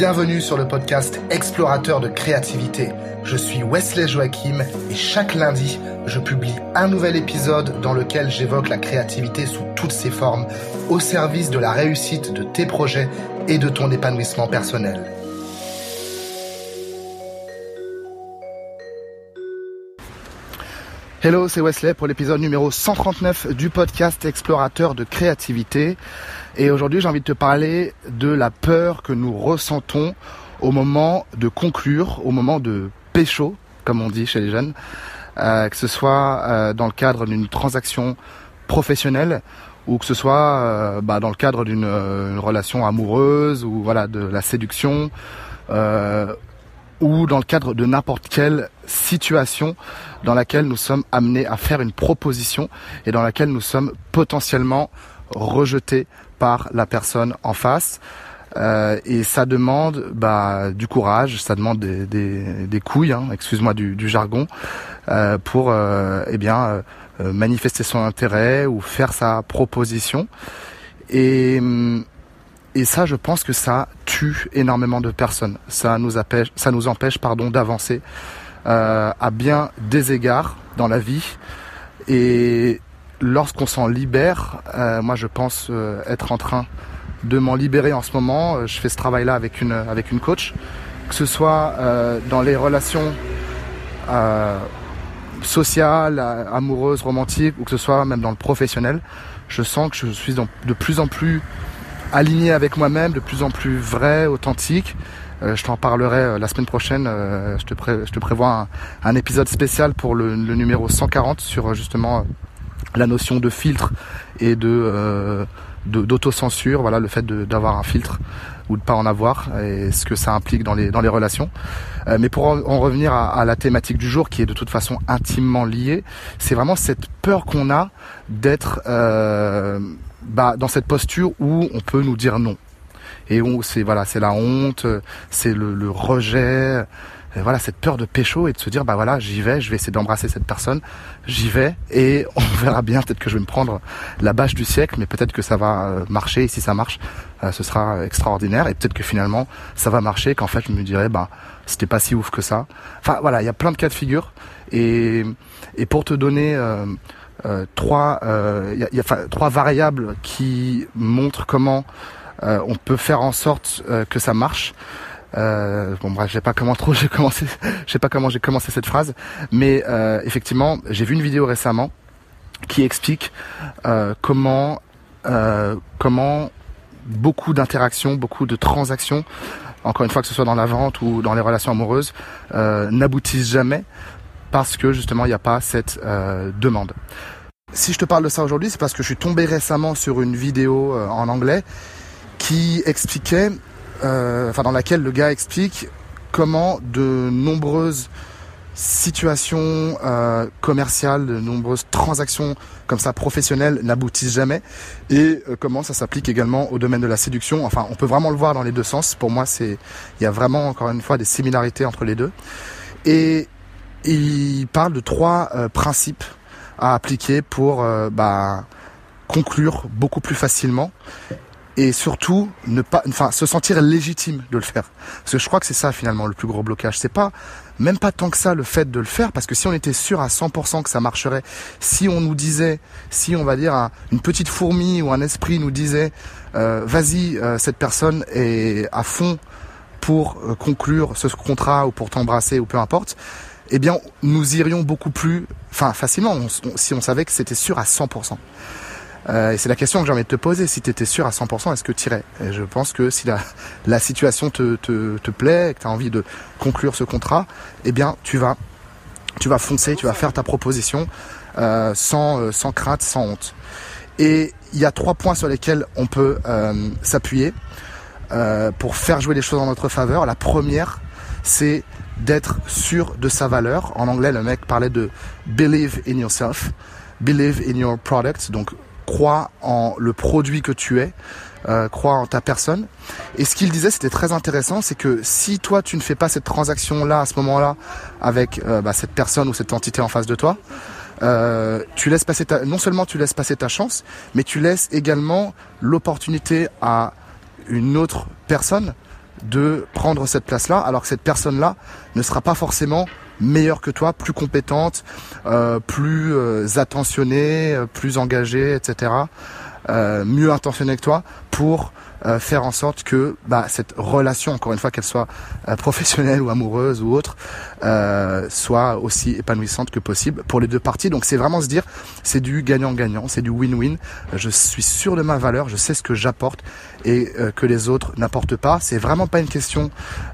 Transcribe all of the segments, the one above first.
Bienvenue sur le podcast Explorateur de créativité. Je suis Wesley Joachim et chaque lundi, je publie un nouvel épisode dans lequel j'évoque la créativité sous toutes ses formes au service de la réussite de tes projets et de ton épanouissement personnel. Hello, c'est Wesley pour l'épisode numéro 139 du podcast Explorateur de créativité. Et aujourd'hui, j'ai envie de te parler de la peur que nous ressentons au moment de conclure, au moment de pécho, comme on dit chez les jeunes, euh, que ce soit euh, dans le cadre d'une transaction professionnelle ou que ce soit euh, bah, dans le cadre d'une relation amoureuse ou voilà de la séduction ou dans le cadre de n'importe quelle situation dans laquelle nous sommes amenés à faire une proposition et dans laquelle nous sommes potentiellement rejetés par la personne en face. Euh, et ça demande bah, du courage, ça demande des, des, des couilles, hein, excuse-moi du, du, jargon, euh, pour euh, eh bien euh, manifester son intérêt ou faire sa proposition. Et hum, et ça, je pense que ça tue énormément de personnes. Ça nous empêche, ça nous empêche, pardon, d'avancer euh, à bien des égards dans la vie. Et lorsqu'on s'en libère, euh, moi, je pense euh, être en train de m'en libérer en ce moment. Je fais ce travail-là avec une avec une coach, que ce soit dans les relations sociales, amoureuses, romantiques, ou que ce soit même dans le professionnel. Je sens que je suis de plus en plus aligné avec moi-même, de plus en plus vrai, authentique. Euh, je t'en parlerai euh, la semaine prochaine. Euh, je, te je, te prévois un, épisode spécial pour le, numéro 140 sur justement la notion de filtre et de d'autocensure, voilà le fait d'avoir un filtre ou de pas en avoir et ce que ça implique dans les dans les relations. mais pour en, revenir à, à, la thématique du jour qui est de toute façon intimement liée, c'est vraiment cette peur qu'on a d'être bah, dans cette posture où on peut nous dire non. Et où c'est voilà, c'est la honte, c'est le, rejet, voilà cette peur de pécho et de se dire bah voilà j'y vais, je vais essayer d'embrasser cette personne, j'y vais et on verra bien peut-être que je vais me prendre la bâche du siècle, mais peut-être que ça va euh, marcher et si ça marche, euh, ce sera extraordinaire et peut-être que finalement ça va marcher, qu'en fait je me dirais bah c'était pas si ouf que ça. Enfin voilà, il y a plein de cas de figure et et pour te donner euh, euh, trois, euh, y a, trois variables qui montrent comment euh, on peut faire en sorte que ça marche. Bon bref, je sais pas comment trop j'ai commencé, je sais pas comment j'ai commencé cette phrase, mais effectivement, j'ai vu une vidéo récemment qui explique comment comment beaucoup d'interactions, beaucoup de transactions, encore une fois que ce soit dans la vente ou dans les relations amoureuses, n'aboutissent jamais parce que justement il n'y a pas cette euh, demande. Si je te parle de ça aujourd'hui, c'est parce que je suis tombé récemment sur une vidéo euh, en anglais qui expliquait, euh, enfin dans laquelle le gars explique comment de nombreuses situations commerciales, de nombreuses transactions comme ça professionnelles n'aboutissent jamais et comment ça s'applique également au domaine de la séduction. Enfin, on peut vraiment le voir dans les deux sens. Pour moi, c'est il y a vraiment encore une fois des similarités entre les deux. Et il parle de trois euh, principes à appliquer pour euh, bah, conclure beaucoup plus facilement et surtout ne pas enfin se sentir légitime de le faire parce que je crois que c'est ça finalement le plus gros blocage c'est pas même pas tant que ça le fait de le faire parce que si on était sûr à 100% que ça marcherait si on nous disait si on va dire une petite fourmi ou un esprit nous disait euh, vas-y cette personne est à fond pour conclure ce contrat ou pour t'embrasser ou peu importe eh bien, nous irions beaucoup plus, enfin, facilement, si on savait que c'était sûr à 100%. Euh, et c'est la question que j'ai envie de te poser. Si tu étais sûr à 100%, est-ce que tu irais? Et Je pense que si la, situation te, te, te plaît, que tu as envie de conclure ce contrat, eh bien, tu vas, tu vas foncer, tu vas faire ta proposition euh, sans, euh, sans crainte, sans honte. Et il y a trois points sur lesquels on peut s'appuyer pour faire jouer les choses en notre faveur. La première, c'est d'être sûr de sa valeur. En anglais, le mec parlait de believe in yourself, believe in your product, donc crois en le produit que tu es, euh, crois en ta personne. Et ce qu'il disait, c'était très intéressant, c'est que si toi tu ne fais pas cette transaction là à ce moment-là avec euh, bah, cette personne ou cette entité en face de toi, euh, tu laisses passer ta, non seulement tu laisses passer ta chance, mais tu laisses également l'opportunité à une autre personne de prendre cette place-là, alors que cette personne-là ne sera pas forcément meilleure que toi, plus compétente, euh, plus euh, attentionnée, euh, plus engagée, etc. mieux intentionnée que toi pour faire en sorte que bah, cette relation, encore une fois, qu'elle soit professionnelle ou amoureuse ou autre, euh, soit aussi épanouissante que possible pour les deux parties. Donc c'est vraiment se dire, c'est du gagnant-gagnant, c'est du win-win. Je suis sûr de ma valeur, je sais ce que j'apporte et que les autres n'apportent pas. C'est vraiment pas une question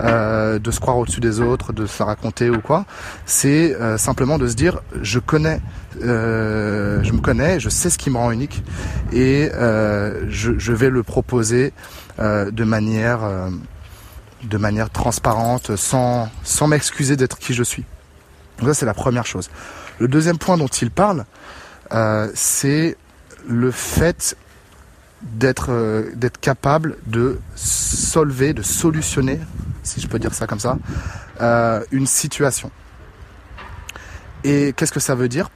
de se croire au-dessus des autres, de se raconter ou quoi. C'est simplement de se dire, je connais je me connais, je sais ce qui me rend unique et je, je, vais le proposer euh, de manière euh, de manière transparente, sans, sans m'excuser d'être qui je suis. Donc ça c'est la première chose. Le deuxième point dont il parle, euh, c'est le fait d'être d'être capable de solver, de solutionner, si je peux dire ça comme ça, une situation. Et qu'est-ce que ça veut dire?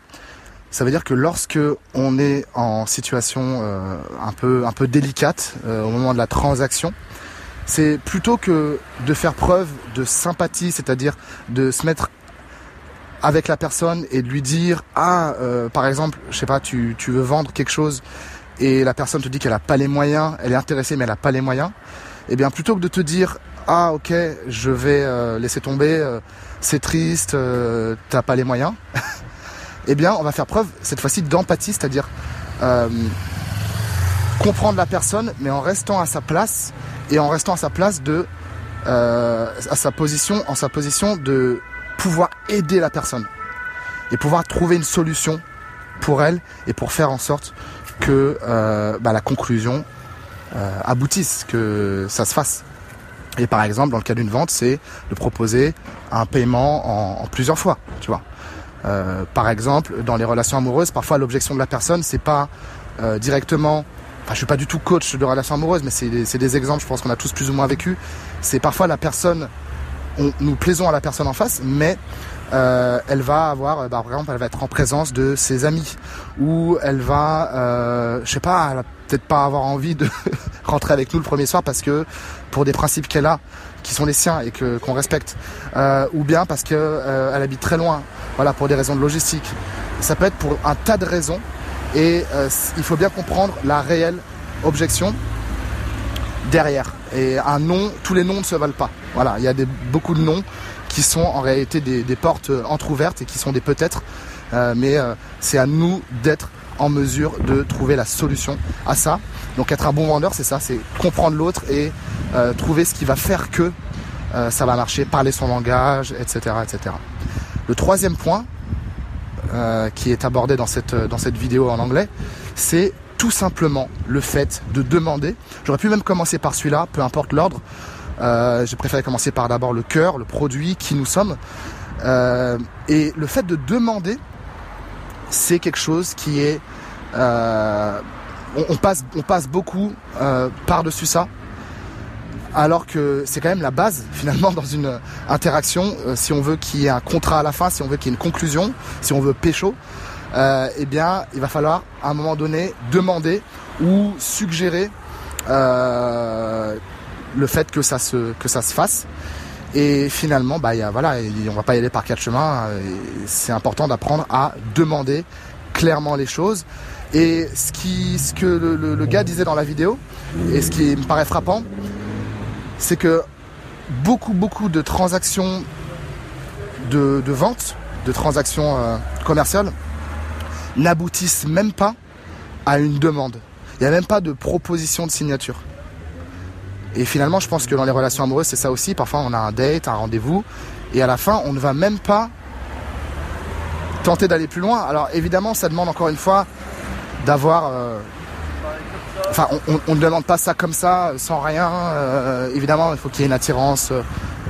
Ça veut dire que lorsque on est en situation euh, un peu un peu délicate euh, au moment de la transaction, c'est plutôt que de faire preuve de sympathie, c'est-à-dire de se mettre avec la personne et de lui dire ah euh, par exemple je sais pas tu, tu veux vendre quelque chose et la personne te dit qu'elle a pas les moyens, elle est intéressée mais elle a pas les moyens, et eh bien plutôt que de te dire ah ok je vais laisser tomber, c'est triste, t'as pas les moyens. Eh bien, on va faire preuve cette fois-ci d'empathie, c'est-à-dire euh, comprendre la personne, mais en restant à sa place et en restant à sa place de, euh, à sa position, en sa position de pouvoir aider la personne et pouvoir trouver une solution pour elle et pour faire en sorte que euh, bah, la conclusion aboutisse, que ça se fasse. Et par exemple, dans le cas d'une vente, c'est de proposer un paiement en, en plusieurs fois, tu vois. Euh, par exemple, dans les relations amoureuses, parfois l'objection de la personne, c'est pas euh, directement. Enfin, je suis pas du tout coach de relations amoureuses, mais c'est des, des, exemples, je pense qu'on a tous plus ou moins vécu. C'est parfois la personne, on, nous plaisons à la personne en face, mais euh, elle va avoir, bah, par exemple, elle va être en présence de ses amis, ou elle va, euh, je sais pas, elle va peut-être pas avoir envie de rentrer avec nous le premier soir parce que pour des principes qu'elle a, qui sont les siens et que qu'on respecte, euh, ou bien parce que euh, elle habite très loin, voilà, pour des raisons de logistique. Ça peut être pour un tas de raisons et euh, il faut bien comprendre la réelle objection derrière. Et un nom, tous les noms ne se valent pas. Voilà, il y a des, beaucoup de noms qui sont en réalité des, des portes entrouvertes et qui sont des peut-être, mais c'est à nous d'être en mesure de trouver la solution à ça. Donc être un bon vendeur, c'est ça, c'est comprendre l'autre et euh, trouver ce qui va faire que euh, ça va marcher, parler son langage, etc. etc. Le troisième point euh, qui est abordé dans cette, dans cette vidéo en anglais, c'est tout simplement le fait de demander. J'aurais pu même commencer par celui-là, peu importe l'ordre. J'ai préféré commencer par d'abord le cœur, le produit, qui nous sommes. et le fait de demander, c'est quelque chose qui est... On, passe, on passe beaucoup par-dessus ça alors que c'est quand même la base finalement dans une interaction. Euh, si on veut qu'il y ait un contrat à la fin, si on veut qu'il y ait une conclusion, si on veut pécho, euh, eh bien, il va falloir à un moment donné demander ou suggérer euh, le fait que ça se que ça se fasse. Et finalement, bah, y a, voilà, on va pas y aller par quatre chemins. C'est important d'apprendre à demander clairement les choses. Et ce, qui, ce que le, gars disait dans la vidéo, et ce qui me paraît frappant, c'est que beaucoup, beaucoup de transactions de, vente, de transactions euh, commerciales, n'aboutissent même pas à une demande. Il n'y a même pas de proposition de signature. Et finalement, je pense que dans les relations amoureuses, c'est ça aussi. Parfois, on a un date, un rendez-vous, et à la fin, on ne va même pas tenter d'aller plus loin. Alors évidemment, ça demande encore une fois d'avoir euh, Enfin, on ne demande pas ça comme ça, sans rien. Euh, évidemment, il faut qu'il y ait une attirance euh,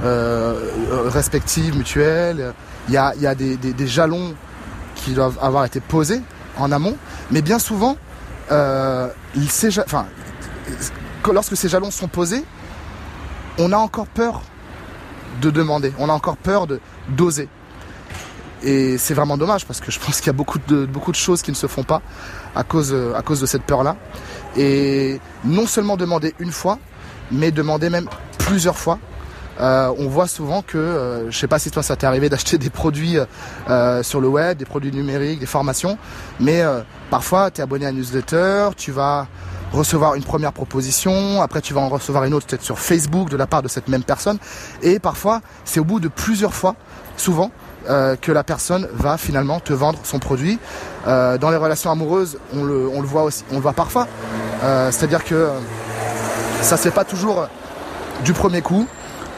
euh, respective, mutuelle. Il y a, des, jalons qui doivent avoir été posés en amont. Mais bien souvent, enfin, lorsque ces jalons sont posés, on a encore peur de demander. On a encore peur de d'oser. Et c'est vraiment dommage parce que je pense qu'il y a beaucoup de, beaucoup de choses qui ne se font pas à cause, à cause de cette peur-là. Et non seulement demander une fois, mais demander même plusieurs fois. Euh, on voit souvent que, euh, je sais pas si toi ça t'est arrivé d'acheter des produits euh, sur le web, des produits numériques, des formations, mais parfois tu es abonné à une newsletter, tu vas recevoir une première proposition, après tu vas en recevoir une autre peut-être sur Facebook de la part de cette même personne, et parfois c'est au bout de plusieurs fois, souvent, que la personne va finalement te vendre son produit. dans les relations amoureuses, on le, voit aussi, on le voit parfois. C'est-à-dire que ça se fait pas toujours du premier coup.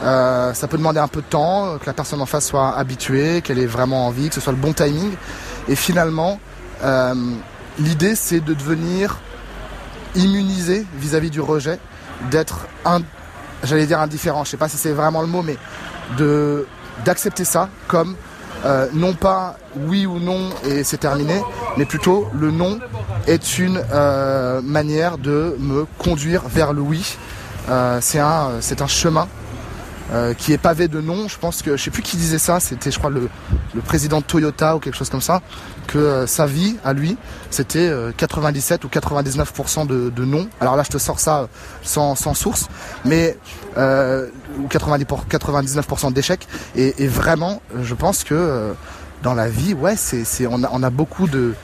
Euh, ça peut demander un peu de temps, que la personne en face soit habituée, qu'elle ait vraiment envie, que ce soit le bon timing. Et finalement, euh, l'idée c'est de devenir immunisé vis-à-vis du rejet, d'être, j'allais dire indifférent, je sais pas si c'est vraiment le mot, mais de d'accepter ça comme euh, non pas oui ou non et c'est terminé, mais plutôt le non est une manière de me conduire vers le oui. un, c'est un chemin euh, qui est pavé de noms. Je pense que je sais plus qui disait ça. C'était, je crois, le, président de Toyota ou quelque chose comme ça. Que euh, sa vie à lui, c'était 97 euh, ou 99% de, de noms. Alors là, je te sors ça sans, sans source, mais ou 90 pour 99% d'échecs. Et, et, vraiment, je pense que dans la vie, ouais, c'est on, a, on a beaucoup de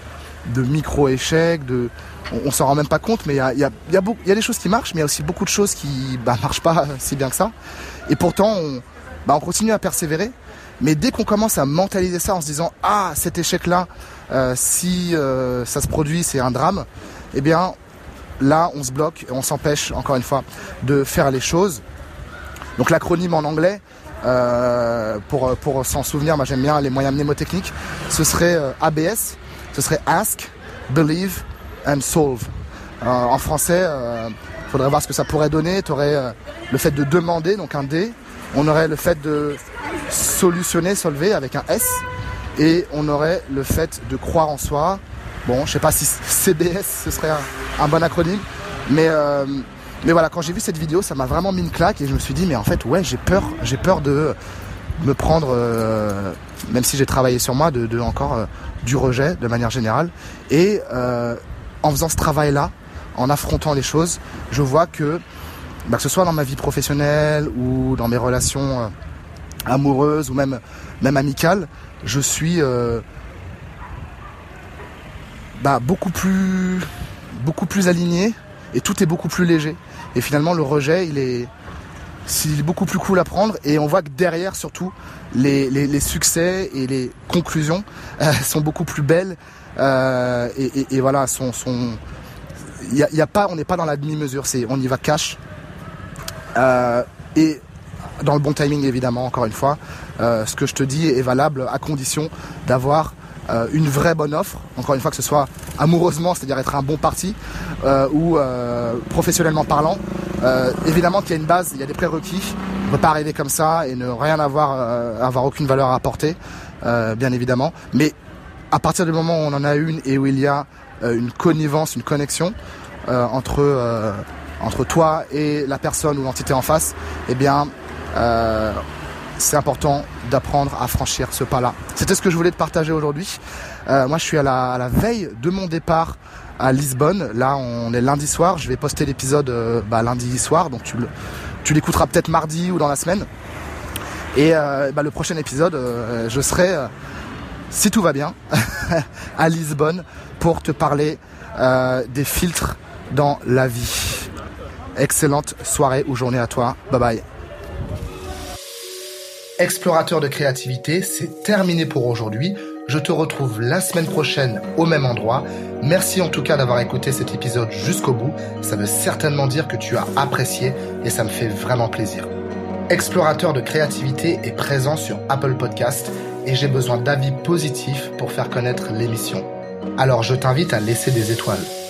de micro-échecs, de, on, on s'en rend même pas compte, mais il y a, y, a, des choses qui marchent, mais il y a aussi beaucoup de choses qui bah, marchent pas si bien que ça. Et pourtant, on, bah, on continue à persévérer. Mais dès qu'on commence à mentaliser ça en se disant ah cet échec-là, euh, si euh, ça se produit, c'est un drame, eh bien là on se bloque et on s'empêche encore une fois de faire les choses. Donc l'acronyme en anglais, euh, pour, pour s'en souvenir, moi j'aime bien les moyens mnémotechniques, ce serait ABS, ce serait Ask, Believe and Solve. en français, faudrait voir ce que ça pourrait donner. Tu aurais euh, le fait de demander, donc un D. On aurait le fait de solutionner, solver avec un S. Et on aurait le fait de croire en soi. Bon, je sais pas si CBS ce serait un, bon acronyme, mais euh, mais voilà, quand j'ai vu cette vidéo, ça m'a vraiment mis une claque et je me suis dit mais en fait ouais j'ai peur, j'ai peur de me prendre, euh, même si j'ai travaillé sur moi, de, encore du rejet de manière générale. Et en faisant ce travail là, en affrontant les choses, je vois que, bah, que ce soit dans ma vie professionnelle ou dans mes relations euh, amoureuses ou même, même amicales, je suis euh, bah, beaucoup plus aligné et tout est beaucoup plus léger. Et finalement, le rejet, il est, est beaucoup plus cool à prendre et on voit que derrière surtout les, succès et les conclusions euh, sont beaucoup plus belles et, voilà sont, sont, y a, pas, on n'est pas dans la demi-mesure, c'est on y va cash. Euh, et dans le bon timing évidemment, encore une fois. Euh, ce que je te dis est valable à condition d'avoir euh, une vraie bonne offre, encore une fois que ce soit amoureusement, c'est-à-dire être un bon parti, ou professionnellement parlant. évidemment qu'il y a une base, il y a des prérequis. On ne peut pas arriver comme ça et ne rien avoir, avoir aucune valeur à apporter, bien évidemment. Mais à partir du moment où on en a une et où il y a une connivence, une connexion, euh, entre, euh, entre toi et la personne ou l'entité en face, eh bien, euh, c'est important d'apprendre à franchir ce pas-là. C'était ce que je voulais te partager aujourd'hui. moi, je suis à la, veille de mon départ à Lisbonne. Là, on est lundi soir. Je vais poster l'épisode bah, lundi soir, donc tu, l'écouteras peut-être mardi ou dans la semaine. Et bah, le prochain épisode, je serai, si tout va bien, à Lisbonne pour te parler des filtres dans la vie. Excellente soirée ou journée à toi. Bye bye. Explorateur de créativité, c'est terminé pour aujourd'hui. Je te retrouve la semaine prochaine au même endroit. Merci en tout cas d'avoir écouté cet épisode jusqu'au bout. Ça veut certainement dire que tu as apprécié et ça me fait vraiment plaisir. Explorateur de créativité est présent sur Apple Podcast et j'ai besoin d'avis positifs pour faire connaître l'émission. Alors je t'invite à laisser des étoiles.